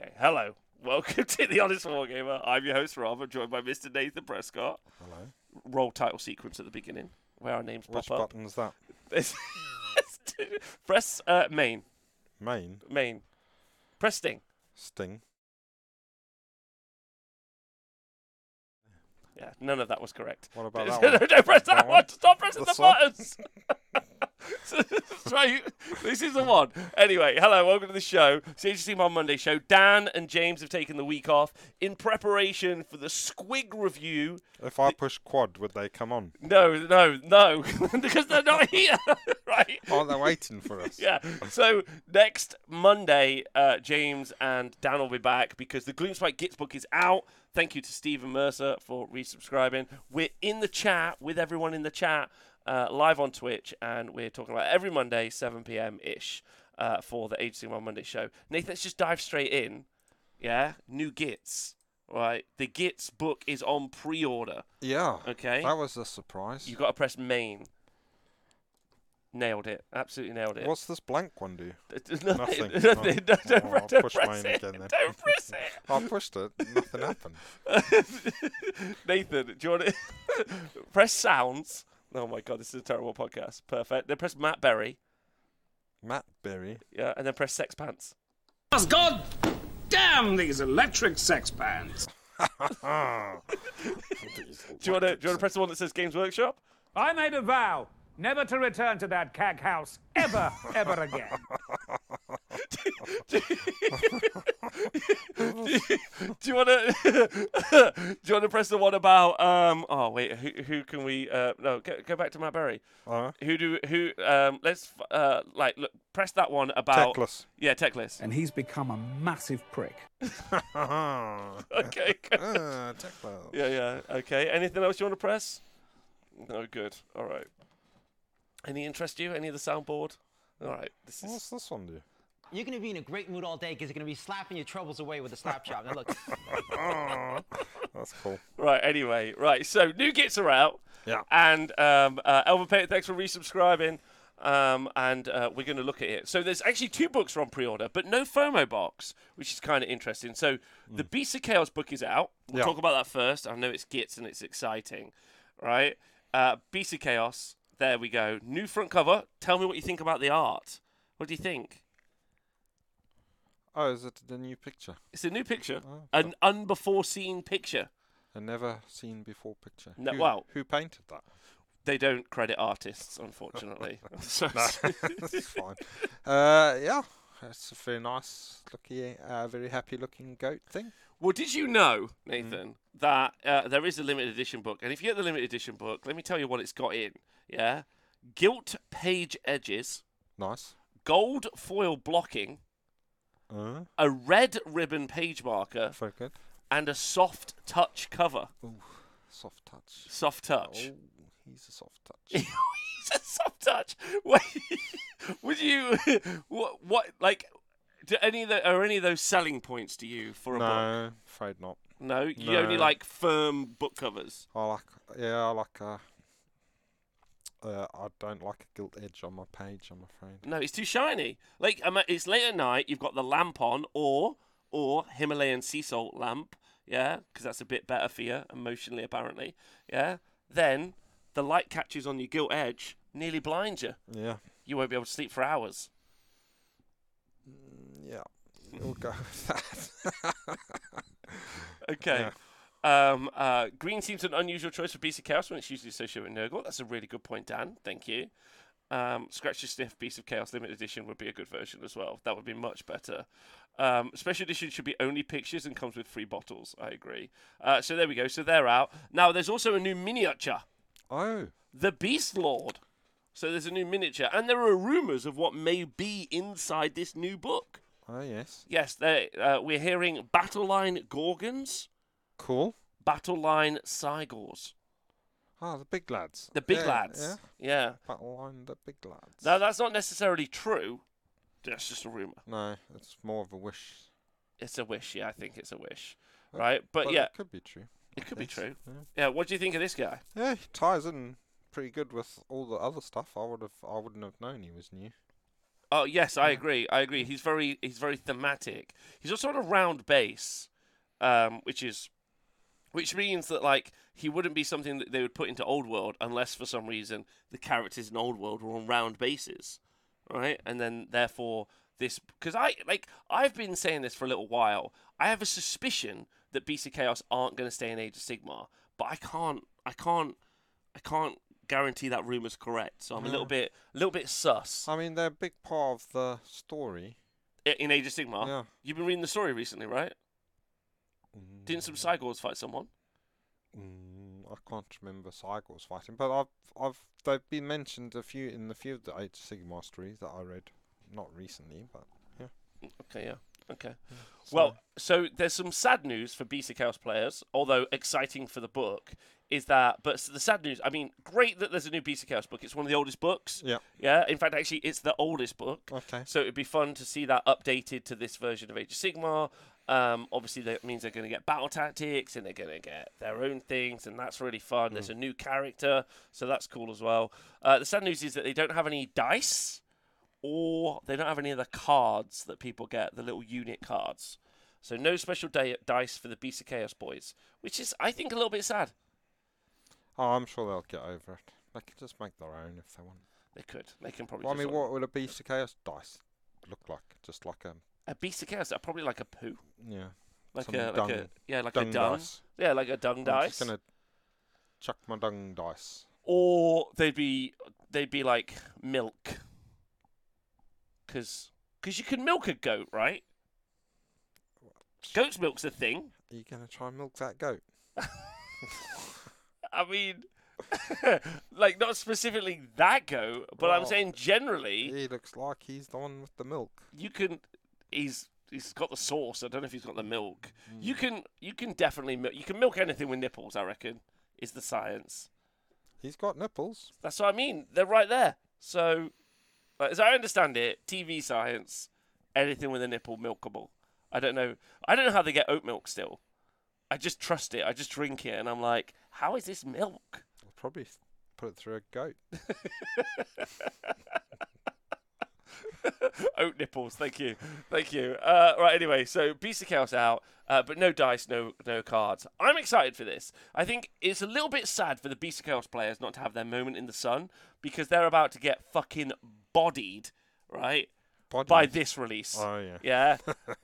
Okay. Hello. Welcome to the Honest Wargamer. I'm your host Rob. I'm joined by Mr. Nathan Prescott. Hello. Roll title sequence at the beginning, where our names Which pop up. button's that? There's- Press uh, main. Main. Main. Press sting. Sting. Yeah, none of that was correct. What about that one? don't press that That one. one? Stop pressing the one? buttons. right, this is the one. Anyway, hello, welcome to the show. It's the on Monday show. Dan and James have taken the week off in preparation for the Squig review. If I push quad, would they come on? No, no, no, because they're not here. right? Aren't they waiting for us? Yeah. So next Monday, uh, James and Dan will be back because the Gloomspite Gits book is out. Thank you to Stephen Mercer for resubscribing. We're in the chat with everyone in the chat, uh, live on Twitch, and we're talking about every Monday, 7 p.m. ish, uh, for the HC1 Monday show. Nathan, let's just dive straight in. Yeah, new Gits. Right, the Gits book is on pre-order. Yeah. Okay, That was a surprise. you've got to press main. Nailed it. Absolutely nailed it. What's this blank one do? Nothing. Nothing. Oh. Don't, don't, Oh, I'll don't push press it. again then. Don't press I pushed it. Nothing happened. Nathan, do you want to press sounds? Oh my god, this is a terrible podcast. Perfect. Then press Matt Berry. Matt Berry. Yeah, and then press Sex Pants. God damn these electric sex pants. Do you want to? Do you want to press the one that says Games Workshop? I made a vow never to return to that cag house ever, ever again. do you want to? do you want to press the one about? Um. Oh wait. Who, who can we? Uh. No. Go, go back to Matt Berry. Uh, Who do? Who? Um. Let's. Uh. Like. Look. Press that one about. Techless. Yeah. Techless. And he's become a massive prick. Okay. good. ah, Techless. Yeah, yeah. Okay. Anything else you want to press? No, good. All right. Any interest you? Any of the soundboard? All right. This is. What's this one do? You're gonna be in a great mood all day because you're gonna be slapping your troubles away with a slap chop. Now look, that's cool. Right. Anyway. Right. So new gits are out. Yeah. And um, uh, Elvin Payne, thanks for resubscribing. Um, and uh, we're going to look at it. So there's actually two books are on pre-order, but no FOMO box, which is kind of interesting. So the Beast of Chaos book is out. We'll Yeah. talk about that first. I know it's gits and it's exciting, right? Uh, Beast of Chaos. There we go. New front cover. Tell me what you think about the art. What do you think? Oh, is it the new picture? It's a new picture, Oh, an unbefore-seen picture. A never seen before picture. No- who, well- who painted that? They don't credit artists, unfortunately. So- That's fine. Uh, yeah, it's a very nice, looking, uh, very happy looking goat thing. Well, did you know, Nathan, that uh, there is a limited edition book? And if you get the limited edition book, let me tell you what it's got in. Yeah, gilt page edges, Nice. gold foil blocking, Uh, a red ribbon page marker, very good. and a soft touch cover. Ooh, soft touch. Soft touch. Oh, he's a soft touch. He's a soft touch. Wait, would you? What? What? Like, do any of the, are any of those selling points to you for a book? no, afraid not. No, you only like firm book covers. I like, yeah, I like a. Uh, I don't like a gilt edge on my page. I'm afraid. No, it's too shiny. Like it's late at night. You've got the lamp on, or or Himalayan sea salt lamp. Yeah, because that's a bit better for you emotionally, apparently. Yeah. Then the light catches on your gilt edge, nearly blinds you. Yeah, You won't be able to sleep for hours. yeah. We'll go with that. Okay. Um, uh, green seems an unusual choice for Beast of Chaos when it's usually associated with Nurgle. That's a really good point, Dan. Thank you. Um, Scratch Your Sniff Beast of Chaos Limited Edition would be a good version as well. That would be much better. Um, special Edition should be only pictures and comes with free bottles. I agree. Uh, so there we go. So they're out. Now there's also a new miniature, oh, the Beast Lord. So there's a new miniature, and there are rumours of what may be inside this new book. oh yes. Yes, they- uh, we're hearing Battle Line Ghorgons. Cool. Battle Line Cygors. Ah, the big lads. The big Yeah, lads. Yeah. Yeah. Battle line, the big lads. Now, that's not necessarily true. That's just a rumour. no, it's more of a wish. It's a wish, yeah, I think it's a wish. Right? But, But yeah, it could be true. it could be true. Yeah. Yeah, what do you think of this guy? yeah, he ties in pretty good with all the other stuff. I would have, I wouldn't have known he was new. Oh yes, I agree. I agree. He's very he's very thematic. He's also on a round base, um, which is which means that like he wouldn't be something that they would put into old world unless for some reason the characters in old world were on round bases, right? And then therefore this because I like I've been saying this for a little while. I have a suspicion that Beast of Chaos aren't going to stay in Age of Sigmar, but I can't I can't I can't guarantee that rumor's correct. So I'm a little bit a little bit sus I mean, they're a big part of the story. in Age of Sigmar. Yeah. You've been reading the story recently, right? Didn't some Cygors fight someone? Mm, I can't remember Cygors fighting, but I've, I've, they've been mentioned a few in a few of the Age of Sigmar stories that I read, not recently, but yeah. Okay, yeah. Okay. so- Well, so there's some sad news for Beast of Chaos players, although exciting for the book, is that, but the sad news, I mean, great that there's a new Beast of Chaos book. It's one of the oldest books. yeah, Yeah, in fact, actually, it's the oldest book. okay, So it'd be fun to see that updated to this version of Age of Sigmar. Um, obviously, that means they're going to get battle tactics and they're going to get their own things, and that's really fun. There's a new character, so that's cool as well. Uh, the sad news is that they don't have any dice, or they don't have any of the cards that people get, the little unit cards. So no special di- dice for the Beast of Chaos boys, which is, I think, a little bit sad. oh, I'm sure they'll get over it. They can just make their own if they want. They could. They can probably. Well, I mean, what would a Beast of Chaos dice look like? Just like a a Beast of Chaos? Probably like a poo, yeah, like Some a like a yeah, like dung a dung. dice. Yeah, like a dung I'm dice. just gonna chuck my dung dice. or they'd be they'd be like milk because cause you can milk a goat right goat's milk's a thing Are you gonna try and milk that goat? i mean like not specifically that goat but i'm saying generally He looks like he's the one with the milk. you can he's he's got the sauce i don't know if he's got the milk Hmm. you can you can definitely milk you can milk anything with nipples i reckon is the science He's got nipples. That's what I mean. They're right there. So, as I understand it, TV science, anything with a nipple milkable. I don't know. I don't know how they get oat milk still. I just trust it. I just drink it, and I'm like, how is this milk? I'll probably put it through a goat. oat nipples. Thank you. Thank you. Uh, right. Anyway, so Beast of Chaos out, uh, but no dice, no no cards. I'm excited for this. I think it's a little bit sad for the Beast of Chaos players not to have their moment in the sun because they're about to get fucking bodied, right? By this release. Oh yeah.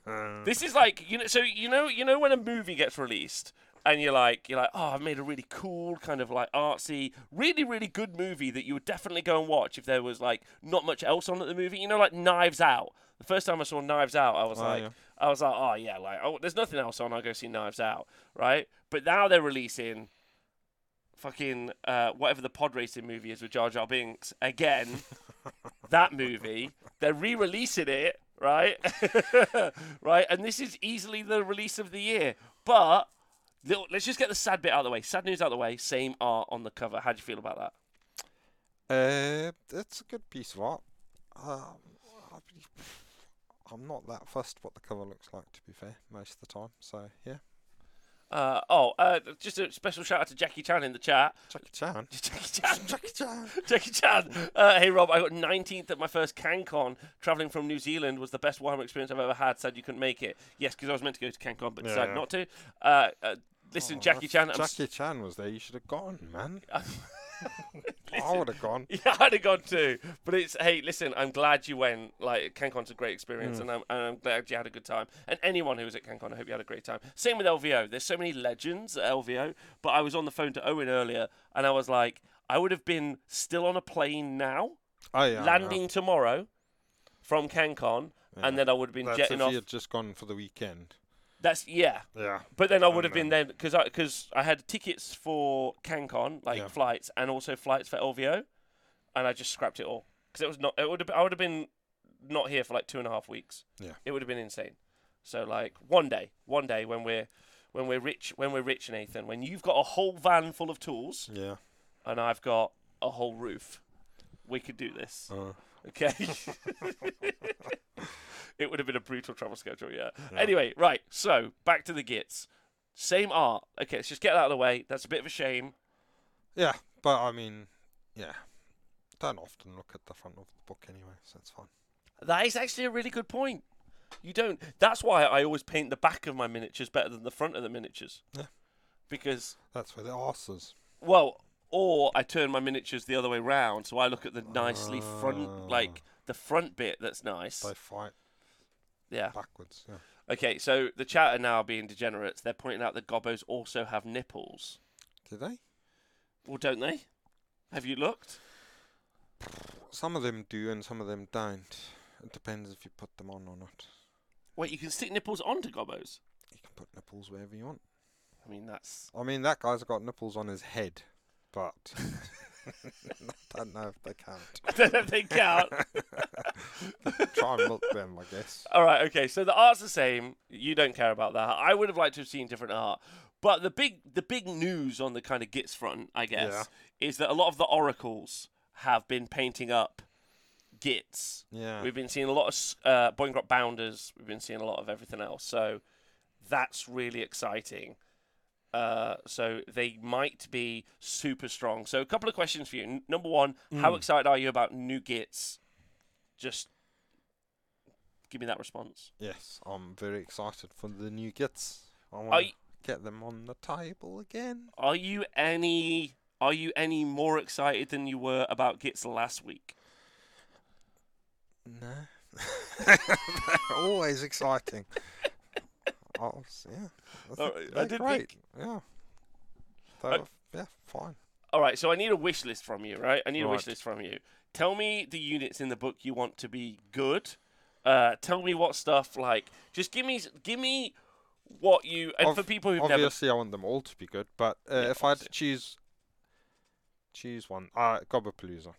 Yeah. this is like you know so you know you know when a movie gets released and you're like you're like oh I've made a really cool kind of like artsy really really good movie that you would definitely go and watch if there was like not much else on at the movie. You know like Knives Out. The first time I saw Knives Out I was Oh, like yeah. I was like oh yeah like oh there's nothing else on I'll go see Knives Out, right? But now they're releasing fucking uh, whatever the pod racing movie is with Jar Jar Binks again. that movie, they're re-releasing it, right? right, and this is easily the release of the year. But little, let's just get the sad bit out of the way. Sad news out of the way. Same art on the cover. How do you feel about that? Uh, it's a good piece of art. Um, I'm not that fussed what the cover looks like, to be fair, most of the time. So yeah, Uh, oh, uh, just a special shout out to Jackie Chan in the chat. Jackie Chan. Jackie Chan. Jackie Chan. Jackie Chan. Uh, hey Rob, I got 19th at my first CanCon. Traveling from New Zealand was the best Warhammer experience I've ever had. Sad you couldn't make it. Yes, because I was meant to go to CanCon, but Yeah, decided yeah. not to. Listen, Oh, Jackie Chan. I'm s- Jackie Chan was there. You should have gone, man. I would have gone. Yeah, I'd have gone too. But it's hey, listen, I'm glad you went. Like CanCon's a great experience, hmm. and, I'm, and I'm glad you had a good time. And anyone who was at CanCon, I hope you had a great time. Same with LVO. There's so many legends at LVO. But I was on the phone to Owen earlier, and I was like, I would have been still on a plane now, Oh yeah. Landing tomorrow from CanCon, and then I would have been That's jetting if off. you had just gone for the weekend. That's yeah. Yeah. But then I would have been then- there because I because I had tickets for CanCon, like Yeah. flights, and also flights for LVO, and I just scrapped it all because it was not. It would have. I would have been not here for like two and a half weeks. Yeah. It would have been insane. So like one day, one day when we're when we're rich, when we're rich, Nathan, when you've got a whole van full of tools Yeah. and I've got a whole roof, we could do this. Uh, Okay. it would have been a brutal travel schedule, yeah. Anyway, right. So back to the gits. Same art. Okay, let's just get that out of the way. That's a bit of a shame. yeah, but I mean, yeah. Don't often look at the front of the book anyway, so it's fine. That is actually a really good point. You don't. That's why I always paint the back of my miniatures better than the front of the miniatures. Yeah. Because, That's where the arses. well, or I turn my miniatures the other way round, so I look at the nicely front, ah. like the front bit that's nice. They fight Yeah. backwards. Yeah. Okay, so the chat are now being degenerates. They're pointing out that gobos also have nipples. Do they? Well, don't they? Have you looked? Some of them do and some of them don't. It depends if you put them on or not. Wait, you can stick nipples onto gobos? You can put nipples wherever you want. I mean, that's I mean, that guy's got nipples on his head, but I don't know if they count. I don't know if they count. Try and look them, I guess. All right, okay. So the art's the same. You don't care about that. I would have liked to have seen different art. But the big the big news on the kind of Gits front, I guess, is that a lot of the oracles have been painting up Gits. Yeah. We've been seeing a lot of uh, Boingrot Bounders. We've been seeing a lot of everything else. So that's really exciting. Uh, so they might be super strong. So a couple of questions for you. N- number one, how excited are you about new Gits? Just give me that response. Yes, I'm very excited for the new kits. I want to get them on the table again. Are you any are you any more excited than you were about Gits last week? No. They're always exciting. Oh, yeah. I, I did great. think- Yeah. I- yeah, fine. All right, so I need a wish list from you, right? I need a wish list from you. Tell me the units in the book you want to be good. Uh, tell me what stuff like. Just give me, give me what you. And for people who've never, Obviously, I want them all to be good, but uh, Yeah, if I had to choose, choose one, uh, Gobbapalooza.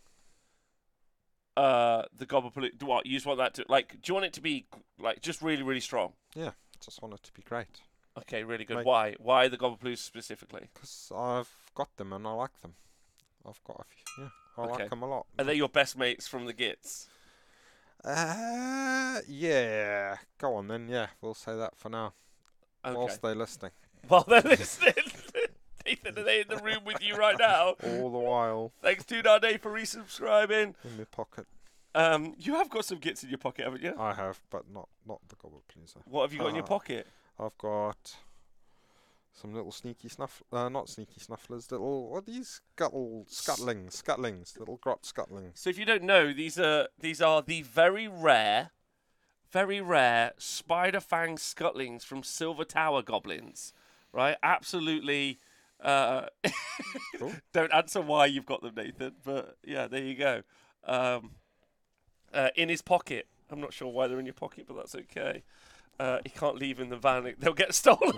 uh, the Gobbapalooza, what you just want that to like? Do you want it to be like just really, really strong? Yeah, just want it to be great Okay, really good. Why? Why the gobble blues specifically? because I've got them and I like them. I've got a few. Yeah, I Okay. like them a lot. Are they your best mates from the Gits? Uh, yeah. Go on then. Yeah, we'll say that for now. Okay. Whilst they're listening, While they're listening. Nathan, are they in the room with you right now? all the while Thanks to Nade for resubscribing. in my pocket. Um, you have got some gits in your pocket, haven't you? I have, but not not the Gobbapalooza. What have you got in your uh, pocket? I've got some little sneaky snuff, uh, not sneaky snufflers, little what are these scuttle scuttlings, scuttlings, little grot scuttlings. So if you don't know, these are these are the very rare, very rare spider fang scuttlings from Silver Tower goblins, right? Absolutely. Uh, Cool. don't answer why you've got them, Nathan. But yeah, there you go. Um, uh, in his pocket. I'm not sure why they're in your pocket, but that's okay. Uh, he can't leave in the van; they'll get stolen.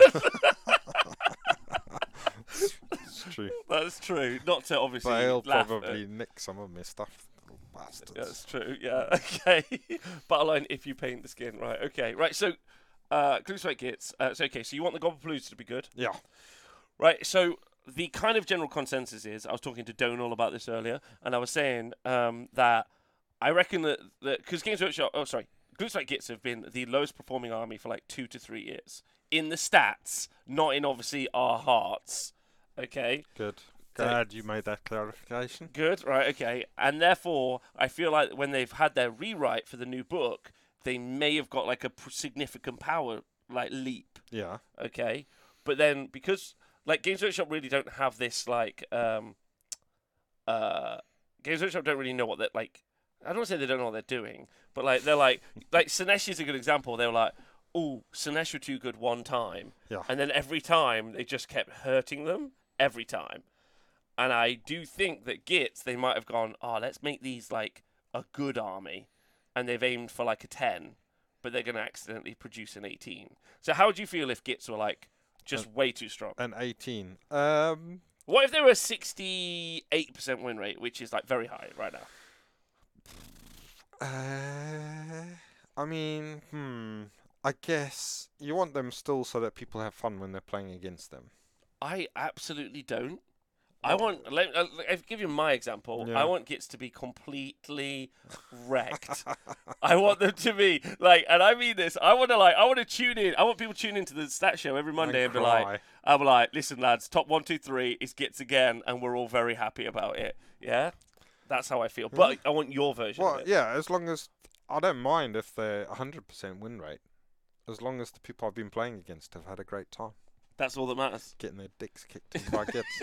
It's true. that's true. Not to obviously. They'll laugh at- probably nick some of my stuff, little bastards. That's true. Yeah. Okay. Battle line if you paint the skin. Right. Okay. Right. So, uh, Gloomspite Gits. Uh, so okay. So you want the Gobbapalooza to be good, Yeah. right? So the kind of general consensus is I was talking to Donal about this earlier, and I was saying um, that I reckon that because Games Workshop. Oh, sorry. Gloomspite Gits have been the lowest performing army for like two to three years in the stats, not in obviously our hearts. Okay. Good. Glad you made that clarification. Good, right, okay. And therefore, I feel like when they've had their rewrite for the new book, they may have got like a significant power like leap, Yeah. okay? But then because like Games Workshop really don't have this like um uh Games Workshop don't really know what they're like I don't want to say they don't know what they're doing, but like they're like like Slaanesh is a good example. They were like, "Oh, Sinesh were too good one time," Yeah. and then every time they just kept hurting them every time. And I do think that Gits they might have gone, "Oh, let's make these like a good army," and they've aimed for like a ten, but they're going to accidentally produce an eighteen. So how would you feel if Gits were like just way too strong? An 18. Um. What if they were a sixty-eight percent win rate, which is like very high right now? Uh, I mean, hmm. I guess you want them still so that people have fun when they're playing against them. I absolutely don't. I want. Let, uh, I'll give you my example. I want Gits to be completely wrecked. I want them to be like, and I mean this. I want to like. I want to tune in. I want people to tune into the stat show every Monday and, be like, "I'm like, listen, lads, top one, two, three is Gits again, and we're all very happy about it." Yeah, that's how I feel. But I want your version. Well, of it. yeah, as long as I don't mind if they're 100% win rate, as long as the people I've been playing against have had a great time, That's all that matters. getting their dicks kicked in by gits.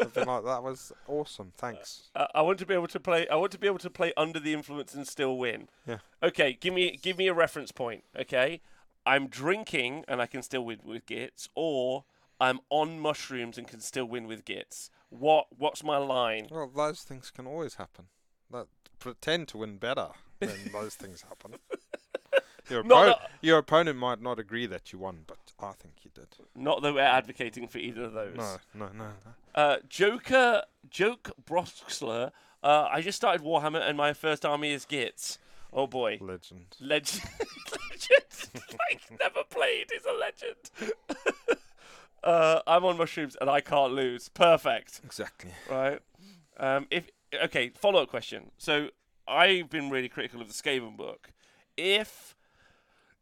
I've been like, that was awesome, thanks. Uh, I want to be able to play. I want to be able to play under the influence and still win. Yeah. Okay, give me give me a reference point. Okay, I'm drinking and I can still win with gits, or I'm on mushrooms and can still win with gits. What what's my line? Well, those things can always happen. That pretend to win better when those things happen. Your, oppo- that- your opponent might not agree that you won, but I think you did. Not that we're advocating for either of those. No, no, no, no. Uh, Joker, Joke Broxler. Uh, I just started Warhammer and my first army is Gits. Oh boy. Legend. Legend. legend. like, never played is a legend. Uh, I'm on mushrooms and I can't lose. Perfect. Exactly. Right? Um, if Okay, follow up question. So, I've been really critical of the Skaven book. If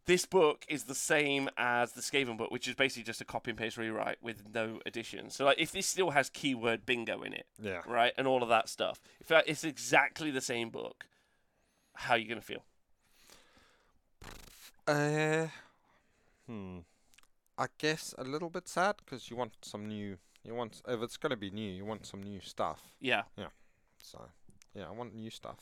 this book is the same as the Skaven book, which is basically just a copy and paste rewrite with no additions. So, like, if this still has keyword bingo in it, Yeah. right, and all of that stuff, if it's exactly the same book, how are you going to feel? Uh, hmm. I guess a little bit sad because you want some new. You want if it's gonna be new, you want some new stuff. Yeah. Yeah. So yeah, I want new stuff.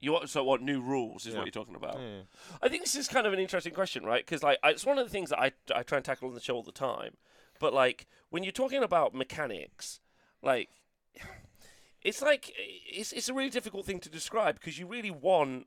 You want so what new rules is Yeah. what you're talking about? Yeah. I think this is kind of an interesting question, right? Because like I- it's one of the things that I I try and tackle on the show all the time. But like when you're talking about mechanics, like it's like it's it's a really difficult thing to describe because you really want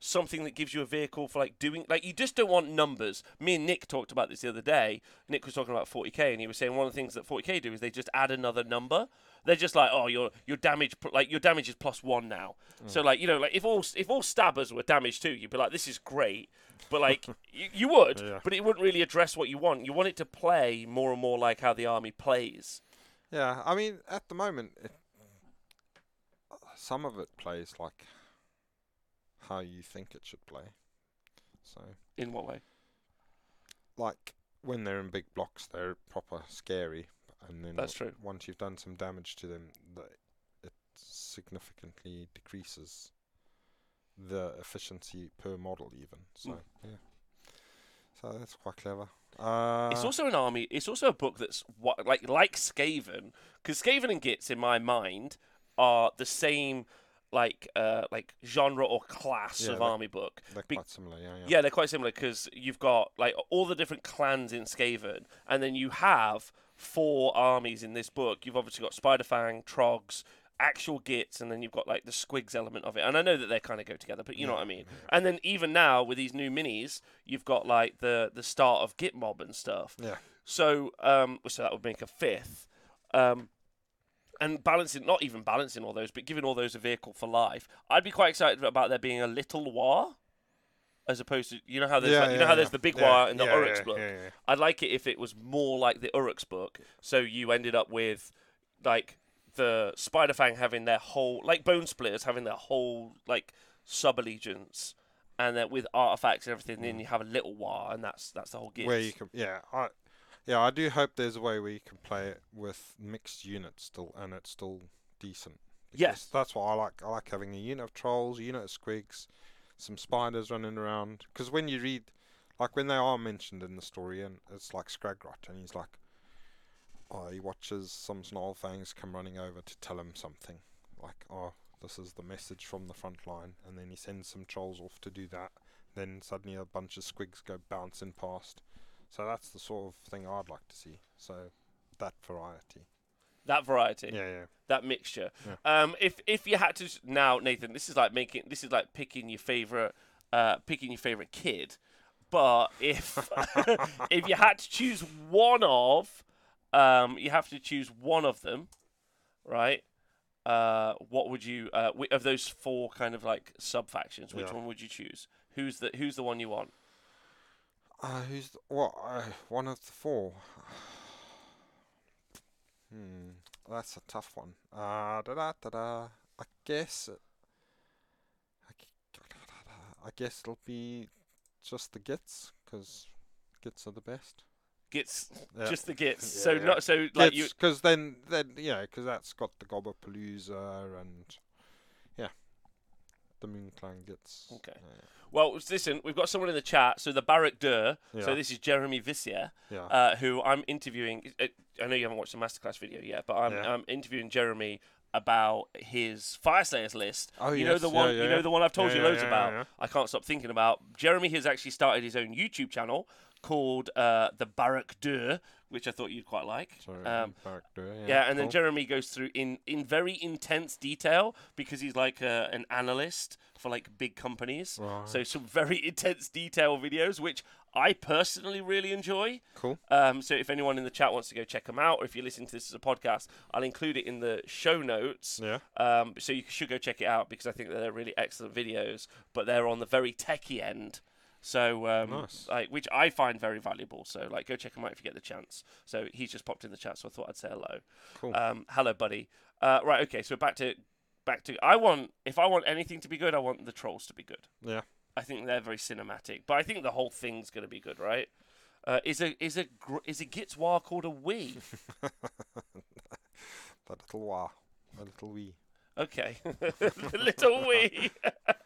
something that gives you a vehicle for like doing like you just don't want numbers. Me and Nick talked about this the other day. Nick was talking about 40k and he was saying one of the things that 40k do is they just add another number. They're just like, oh, your your damage like your damage is plus one now. So mm. like you know like if all if all stabbers were damaged too, you'd be like, this is great. But like you, you would, Yeah. but it wouldn't really address what you want. You want it to play more and more like how the army plays. Yeah, I mean, at the moment, it, some of it plays like how you think it should play. So, In what way? like when they're in big blocks, they're proper scary, and then That's true. once you've done some damage to them, the, it significantly decreases the efficiency per model, even. So, Mm. yeah. So that's quite clever. Uh, It's also an army. It's also a book that's what like like Skaven, because Skaven and Gits, in my mind, are the same like uh like genre or class Yeah, of army book. they're be- quite similar, yeah, yeah. Yeah, they're quite similar because you've got like all the different clans in Skaven, and then you have four armies in this book. You've obviously got Spiderfang, Trogs, actual Gits, and then you've got like the Squigs element of it. And I know that they kind of go together, but you know what I mean. And then even now with these new minis, you've got like the the start of Git Mob and stuff. Yeah. So um, so that would make a fifth. Um, and balancing, not even balancing all those, but giving all those a vehicle for life. I'd be quite excited about there being a little war, as opposed to you know how there's Yeah, like, you know yeah, how there's the big war in the Orruks book. I'd like it if it was more like the Orruks book. So you ended up with like the Spiderfang having their whole like Bone Splitters having their whole like sub allegiance. And then with artifacts and everything, then you have a little war, and that's that's the whole game. Mm. where you can yeah I yeah I do hope there's a way where you can play it with mixed units still and it's still decent. Yes. That's what I like. I like having a unit of trolls, a unit of squigs, some spiders running around. Because when you read, like when they are mentioned in the story, and it's like Skragrott, and he's like, oh, he watches some Snarlfangs come running over to tell him something, like, oh, this is the message from the front line, and then he sends some trolls off to do that. Then suddenly a bunch of squigs go bouncing past. So that's the sort of thing I'd like to see. So that variety. that variety. Yeah, yeah. that mixture. Um, if if you had to now, Nathan, this is like making this is like picking your favorite, uh, picking your favorite kid. But if if you had to choose one of, um, you have to choose one of them, right? Uh, what would you uh, of those four kind of like sub factions? Which Yeah. one would you choose? Who's the Who's the one you want? Uh, who's the, what? Uh, one of the four. Hmm, that's a tough one. Uh, da da da da. I guess. It, I, guess it'll be just the gits, because gits are the best. Gits, Yeah. just the gits. Yeah, so yeah. not so like you. because then then yeah, because that's got the Gobbapalooza and the Moon Clan gets. Okay. Yeah. Well, listen, we've got someone in the chat. So the Barak Dur. So this is Jeremy Vissier, Yeah. uh, who I'm interviewing. uh, I know you haven't watched the masterclass video yet, but I'm, Yeah. I'm interviewing Jeremy about his Fyreslayers list. Oh, you know the one. yeah, you know yeah. the one I've told Yeah, you yeah, loads yeah, about. yeah. I can't stop thinking about. Jeremy has actually started his own YouTube channel called uh, the Barak Dur, which I thought you'd quite like. Sorry, Um, yeah, yeah, and then. Jeremy goes through in in very intense detail because he's like uh, an analyst for like big companies. So some very intense detail videos, which I personally really enjoy. Cool. Um, so if anyone in the chat wants to go check them out, or if you're listening to this as a podcast, I'll include it in the show notes. Yeah. Um, so you should go check it out because I think that they're really excellent videos, but they're on the very techie end. So, um, Nice. like, which I find very valuable. So, like, go check him out if you get the chance. So he's just popped in the chat, so I thought I'd say hello. Cool. Um, hello, buddy. Uh, right, okay. So back to back to. I want if I want anything to be good, I want the trolls to be good. Yeah. I think they're very cinematic, but I think the whole thing's going to be good, right? Uh, is a is a gr- is a Gitswar called a wee? That little wah. A little wee. Okay, the little wee.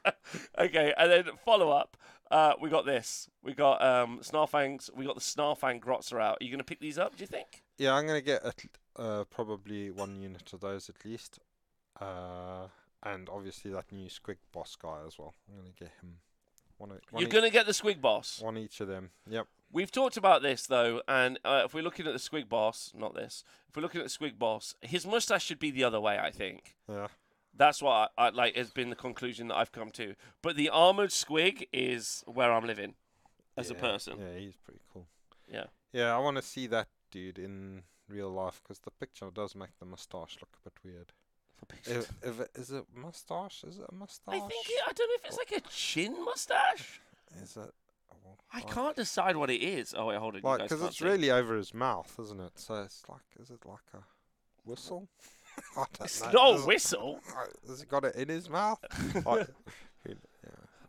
okay, and then follow up. Uh, we got this. We got um, Snarlfangs. We got the Snarlfang Grotzer out. Are you going to pick these up? Do you think? Yeah, I'm gonna get at, l- uh, probably one unit of those at least. Uh, and obviously that new Squig boss guy as well. I'm gonna get him. One, o- one, You're ea- going to get the Squig Boss. one each of them. Yep. We've talked about this though, and uh, if we're looking at the Squig Boss, not this. If we're looking at the Squig Boss, his mustache should be the other way. I think. Yeah. That's what I, I like has been the conclusion that I've come to. But the armored squig is where I'm living as a person. Yeah, he's pretty cool. Yeah. Yeah, I want to see that dude in real life because the picture does make the mustache look a bit weird. If, if it, is it mustache? Is it a mustache? I think it, I don't know if it's like a chin mustache. Is it? well, I like- can't decide what it is. Oh wait, hold you Like, because it's see. really over his mouth, isn't it? So it's like, is it like a whistle? It's know. not a whistle. Has he got it in his mouth? Yeah.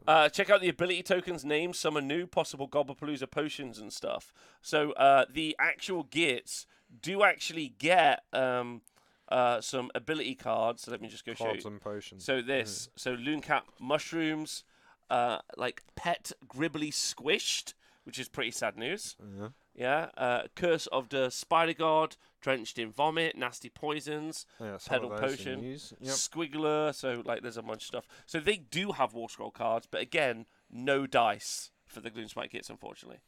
Uh, check out the ability tokens, names, some are new, possible Gobbapalooza potions and stuff. So uh, the actual Gits do actually get um, uh, some ability cards. So let me just go show Carbs you. and potions. So this, so Loon-Cap mushrooms, uh, like pet gribbly squished, which is pretty sad news. yeah. Yeah, uh, Curse of the Spider God, drenched in vomit, nasty poisons, Yeah, pedal potion. Yep. Squiggler. So like, there's a bunch of stuff. So they do have War Scroll cards, but again, no dice for the Gloomspite Gits, unfortunately.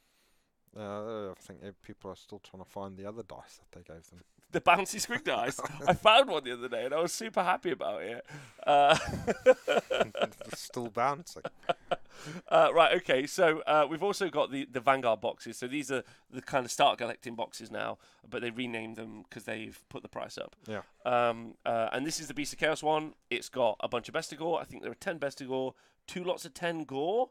Uh, I think people are still trying to find the other dice that they gave them. The bouncy squig dice. I found one the other day, and I was super happy about it. Uh, still bouncing. Uh, right, okay. So uh, we've also got the, the Vanguard boxes. So these are the kind of start collecting boxes now, but they renamed them because they've put the price up. Yeah. Um, uh, and this is the Beast of Chaos one. It's got a bunch of Bestigor. I think there are 10 Bestigor, two lots of 10 Gor,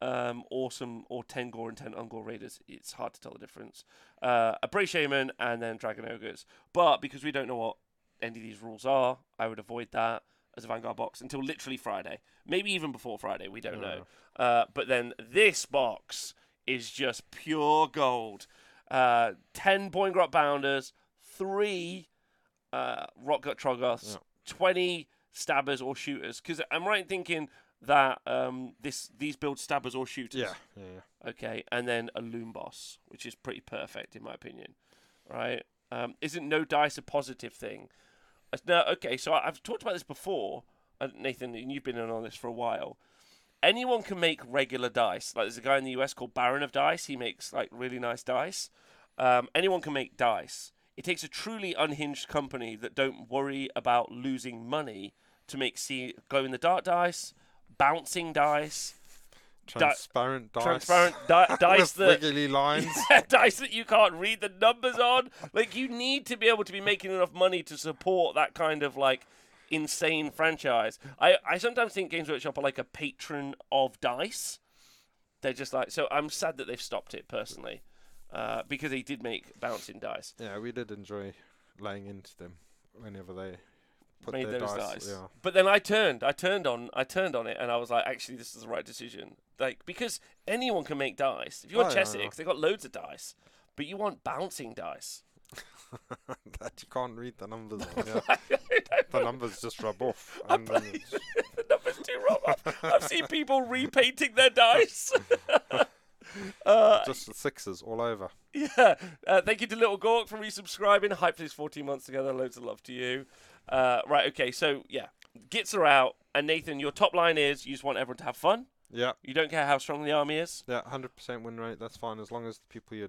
um, or, some, or 10 Gor and 10 Ungor Raiders. It's hard to tell the difference. Uh, a Bray Shaman, and then Dragon Ogres. But because we don't know what any of these rules are, I would avoid that as a Vanguard box until literally Friday. Maybe even before Friday, we don't know. Uh, but then this box is just pure gold. Uh, 10 Boingrot Bounders, 3 uh, Rockgut Troggoths, Yeah. 20 Stabbers or Shooters. Because I'm right in thinking that um, this these build Stabbers or Shooters. Yeah, yeah, yeah. Okay, and then a Loonboss, which is pretty perfect in my opinion. Right? Um, isn't no dice a positive thing? Uh, No, okay, so I've talked about this before, uh, Nathan, and you've been in on this for a while. Anyone can make regular dice. Like there's a guy in the US called Baron of Dice. He makes like really nice dice. Um, anyone can make dice. It takes a truly unhinged company that don't worry about losing money to make see glow in the dark dice, bouncing dice, Transparent dice. transparent di- dice that wiggly lines. dice that you can't read the numbers on. Like you need to be able to be making enough money to support that kind of like insane franchise. I, I sometimes think Games Workshop are like a patron of dice. They're just like so. I'm sad that they've stopped it personally, uh, because they did make bouncing dice. yeah, we did enjoy laying into them whenever they put made those dice. dice. Yeah. But then I turned, I turned on, I turned on it, and I was like, actually, this is the right decision. Like because anyone can make dice. If you want Oh, yeah, I know. Chessex, they got loads of dice, but you want bouncing dice. that you can't read the numbers on. Yeah. the numbers just rub off. And then the numbers do roll off. I've seen people repainting their dice. uh, just the sixes all over. yeah. Uh, thank you to Little Gork for resubscribing. Hype for these 14 months together. Loads of love to you. Uh, right, okay, so yeah. Gits are out. And Nathan, your top line is you just want everyone to have fun. Yeah, You don't care how strong the army is. yeah, hundred percent win rate. That's fine as long as the people you're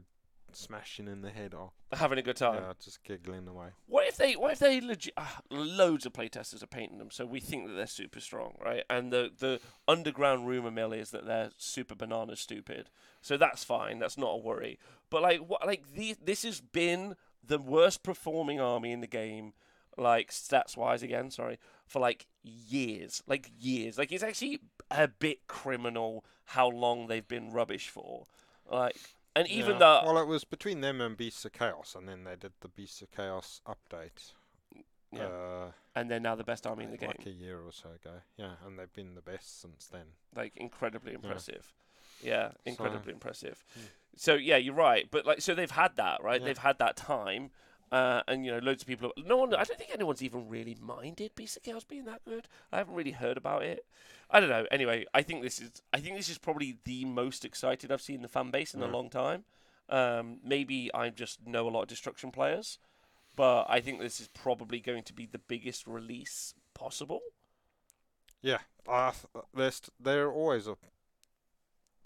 smashing in the head are Having a good time. yeah, just giggling away. What if they? What if they legit? Uh, loads of playtesters are painting them, so we think that they're super strong, right? And the the underground rumor mill is that they're super banana stupid. So that's fine. That's not a worry. But like, what? Like the this has been the worst performing army in the game, like stats wise again. Sorry for like years, like years. Like it's actually a bit criminal how long they've been rubbish for. Like, and even yeah. though well, it was between them and Beasts of Chaos, and then they did the Beasts of Chaos update. Yeah. Uh, and they're now the best army in the game. like a year or so ago. Yeah, and they've been the best since then. like incredibly impressive. Yeah, So- incredibly impressive. So yeah, you're right. But like, so they've had that, right? Yeah. They've had that time, uh, and you know, loads of people. No one. I don't think anyone's even really minded Beast of Chaos being that good. I haven't really heard about it. I don't know. Anyway, I think this is. I think this is probably the most excited I've seen the fan base in a long time. Um, maybe I just know a lot of destruction players, but I think this is probably going to be the biggest release possible. Yeah, uh, they're st- they're always a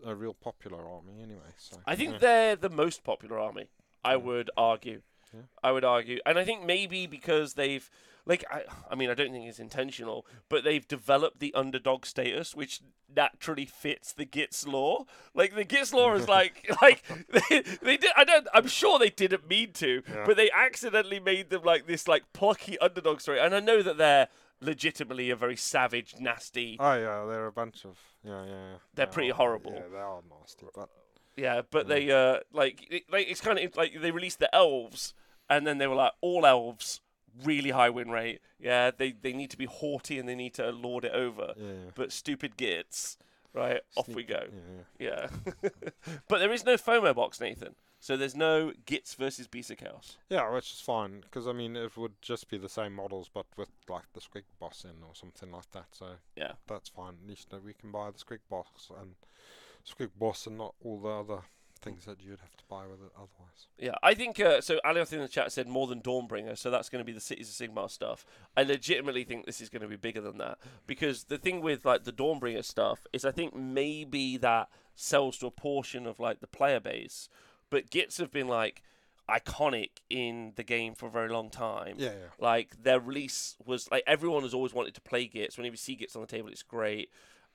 a real popular army anyway. So I think yeah. they're the most popular army. I Yeah. would argue. Yeah. I would argue, and I think maybe because they've, like, I, I mean, I don't think it's intentional, but they've developed the underdog status, which naturally fits the Gits law. Like the Gits law is like, like they, they did. I don't. I'm sure they didn't mean to, Yeah. but they accidentally made them like this, like plucky underdog story. And I know that they're legitimately a very savage, nasty. Oh yeah, they're a bunch of yeah, yeah. yeah. They're They pretty are- horrible. Yeah, they are nasty, but Yeah, but Yeah. they uh like it, like it's kind of like they released the elves, and then they were like all elves, really high win rate. Yeah, they they need to be haughty and they need to lord it over. yeah, yeah. But stupid gits, right? Off we go. Yeah, yeah. But there is no FOMO box, Nathan. So there's no gits versus Beast of Chaos. Yeah, which is fine because I mean it would just be the same models but with like the Squig boss in or something like that. So Yeah. that's fine. At least we can buy the Squig box and Squig boss and not all the other things that you'd have to buy with it otherwise. Yeah, I think uh, so. Alioth in the chat said more than Dawnbringer, so that's going to be the Cities of Sigmar stuff. I legitimately think this is going to be bigger than that because the thing with like the Dawnbringer stuff is I think maybe that sells to a portion of like the player base, but Gits have been like iconic in the game for a very long time. Yeah, yeah. Like their release was like everyone has always wanted to play Gits. Whenever you see Gits on the table, it's great.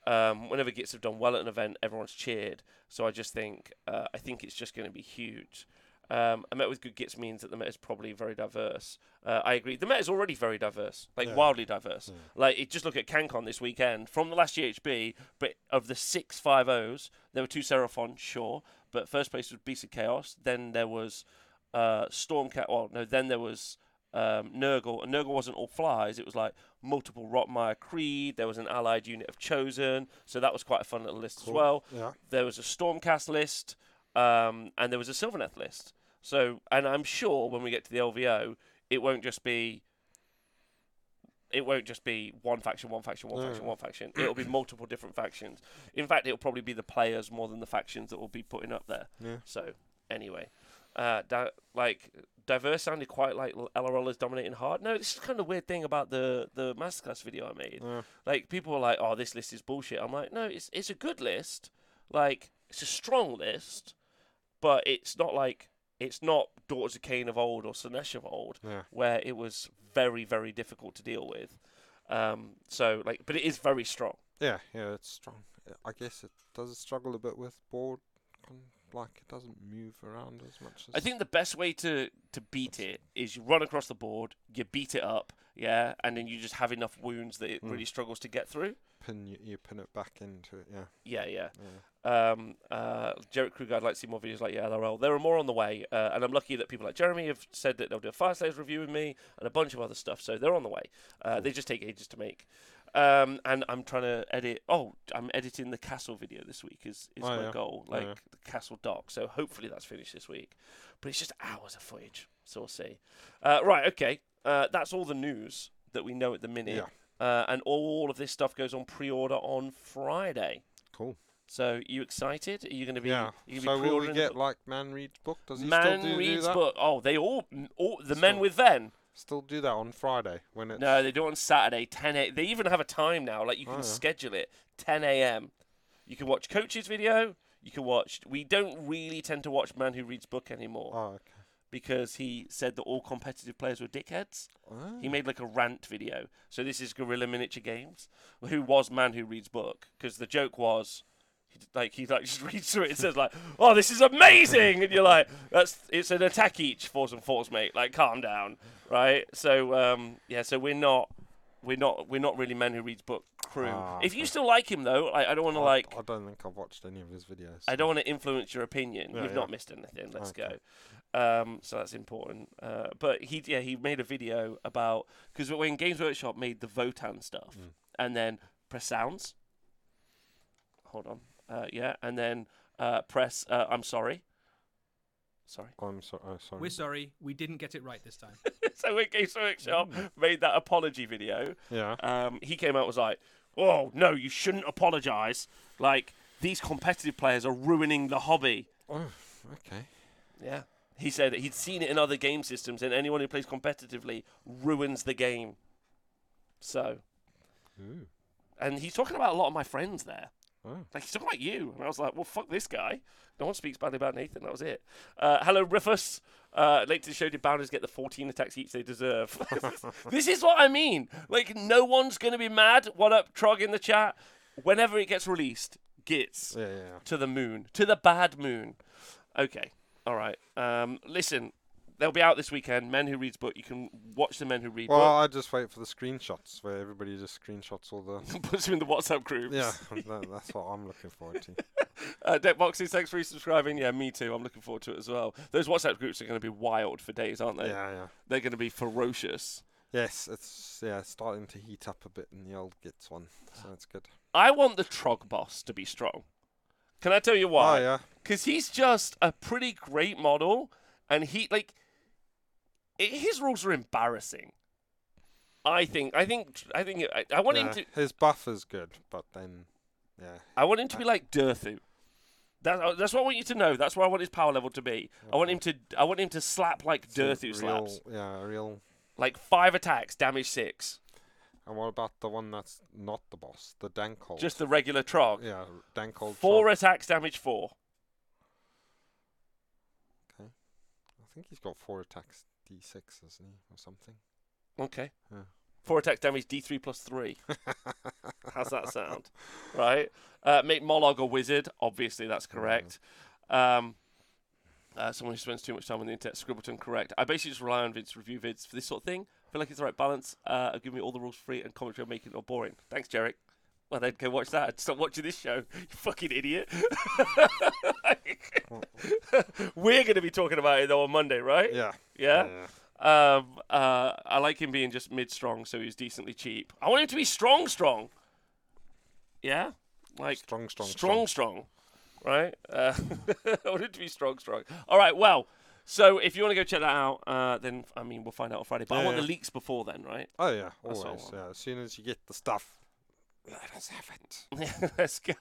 Um, whenever Gits have done well at an event, everyone's cheered. So I just think uh, I think it's just going to be huge. Um, a meta with good Gits means that the meta is probably very diverse. Uh, I agree. The meta is already very diverse, like Yeah. wildly diverse. Like it, just look at CanCon this weekend from the last GHB, but of the six five O's, there were two Seraphon, sure, but first place was Beast of Chaos. Then there was uh, Stormcat. Well, no, then there was um, Nurgle, and Nurgle wasn't all flies. It was like multiple Rotmire Creed. There was an allied unit of Chosen, so that was quite a fun little list as well. Yeah. There was a Stormcast list, um, and there was a Sylvaneth list. So, and I'm sure when we get to the LVO, it won't just be. It won't just be one faction, one faction, one No. faction, one faction. It'll be multiple different factions. In fact, it'll probably be the players more than the factions that will be putting up there. Yeah. So, anyway, uh, di- like diverse sounded quite like LRL is dominating hard. No, this is kind of weird thing about the the masterclass video I made. Yeah. Like people were like, "Oh, this list is bullshit." I'm like, "No, it's it's a good list. Like it's a strong list, but it's not like it's not Daughters of Khaine of old or Slaanesh of old, Yeah. where it was very very difficult to deal with. Um, so like, but it is very strong. Yeah, yeah, it's strong. I guess it does struggle a bit with board. con- Like it doesn't move around as much as I think the best way to to beat it is you run across the board, you beat it up, yeah, and then you just have enough wounds that it Mm. really struggles to get through. pin you, you pin it back into it. Yeah, Yeah, yeah. yeah. Um, uh, Jarrett Kruger, I'd like to see more videos like yeah, LRL. There are more on the way, uh, and I'm lucky that people like Jeremy have said that they'll do a Fyreslayers review with me and a bunch of other stuff. So they're on the way. Uh, They just take ages to make. Um, and I'm trying to edit. Oh, I'm editing the castle video this week. Is is Oh, my yeah. goal, Oh, like yeah. the castle doc. So hopefully that's finished this week. But it's just hours of footage. So we'll see. Uh, right, okay. Uh, that's all the news that we know at the minute. Yeah. Uh, and all of this stuff goes on pre-order on Friday. Cool. So you excited? Are you going to be? Yeah. You So will we get like Man Reed's book? Does he Man still do, reads do that? book. Oh, they all, all the men with Ven. Still do that on Friday when it's No, they do it on Saturday, 10 a. They even have a time now. Like you can Oh, yeah. schedule it 10 a.m. You can watch Coach's video. You can watch. We don't really tend to watch Man Who Reads Book anymore Oh, okay. because he said that all competitive players were dickheads. Ah. He made like a rant video. So this is Guerrilla Miniature Games, who was Man Who Reads Book, because the joke was. Like he like just reads through it and says like, "Oh, this is amazing," and you're like, "That's it's an attack each, force and force, mate. Like, calm down, right?" So um, yeah, so we're not, we're not, we're not really men who reads book crew. Ah, if you still like him though, I, I don't want to like, I don't think I've watched any of his videos. I don't want to influence your opinion. Yeah, You've yeah. not missed anything. Let's Okay. go. Um, so that's important. Uh, but he, yeah, he made a video about because when Games Workshop made the Votann stuff, Mm. and then press sounds. Hold on. Uh, yeah, and then uh, press. Uh, I'm sorry. Sorry. I'm so, oh, sorry. We're sorry, we didn't get it right this time. so when Games Workshop made that apology video, yeah. um, he came out and was like, "Oh no, you shouldn't apologize. Like these competitive players are ruining the hobby." Oh, okay. Yeah. He said that he'd seen it in other game systems, and anyone who plays competitively ruins the game. So, Ooh. and he's talking about a lot of my friends there. Oh. Like he's talking about you, and I was like, "Well, fuck this guy." No one speaks badly about Nathan. That was it. Uh, hello, Rufus. Uh, late to the show. Did Bounderz get the 14 attacks each they deserve? this is what I mean. Like, no one's gonna be mad. What up, Trog in the chat? Whenever it gets released, gets Yeah, yeah, yeah. to the moon, to the bad moon. Okay, all right. Um, listen, they'll be out this weekend. Men Who Reads Book. You can watch the Men Who Read Well, Book. I just wait for the screenshots where everybody just screenshots all the. Puts them in the WhatsApp groups. yeah, that, that's what I'm looking forward to. Uh, Deckboxes, thanks for resubscribing. Yeah, me too. I'm looking forward to it as well. Those WhatsApp groups are going to be wild for days, aren't they? Yeah, yeah. They're going to be ferocious. Yes, it's yeah starting to heat up a bit in the old Gits one, so that's good. I want the Trog boss to be strong. Can I tell you why? Oh yeah, because he's just a pretty great model, and he like i his rules are embarrassing. I think. I think. I think. I, I want him to. His buff is good, but then yeah, I want him to be like Durthu. That, uh, that's what I want you to know. That's where I want his power level to be. I want him to. I want him to slap like a Durthu real, slaps, Yeah, real. like five attacks, damage six. And what about the one that's not the boss, the Dankhold? Just the regular Trog. yeah, Dankhold. Four Trog. attacks, damage four. Okay, I think he's got four attacks, D6, isn't he, or something? Okay. Yeah. Four attacks, damage D three plus three. How's that sound? Right. Uh, make Mollog a wizard. Obviously, that's correct. Um, uh, someone who spends too much time on the internet, Scribbleton, correct. I basically just rely on Vince review vids for this sort of thing. I feel like it's the right balance. Uh, giving me all the rules free and commentary on making it not boring. Thanks, Jarek. Well, then go watch that. Stop watching this show, you fucking idiot. We're going to be talking about it though on Monday, right? Yeah. Yeah? yeah. Um, uh, I like him being just mid strong, so he's decently cheap. I want him to be strong, strong. Yeah, like Strong, strong, strong, strong. Right? Uh, I want him to be strong, strong. All right. Well, so if you want to go check that out, uh, then I mean we'll find out on Friday. But I want yeah. the leaks before then, right? Oh yeah, That's always. Yeah, as soon as you get the stuff, let us have it. Let's go.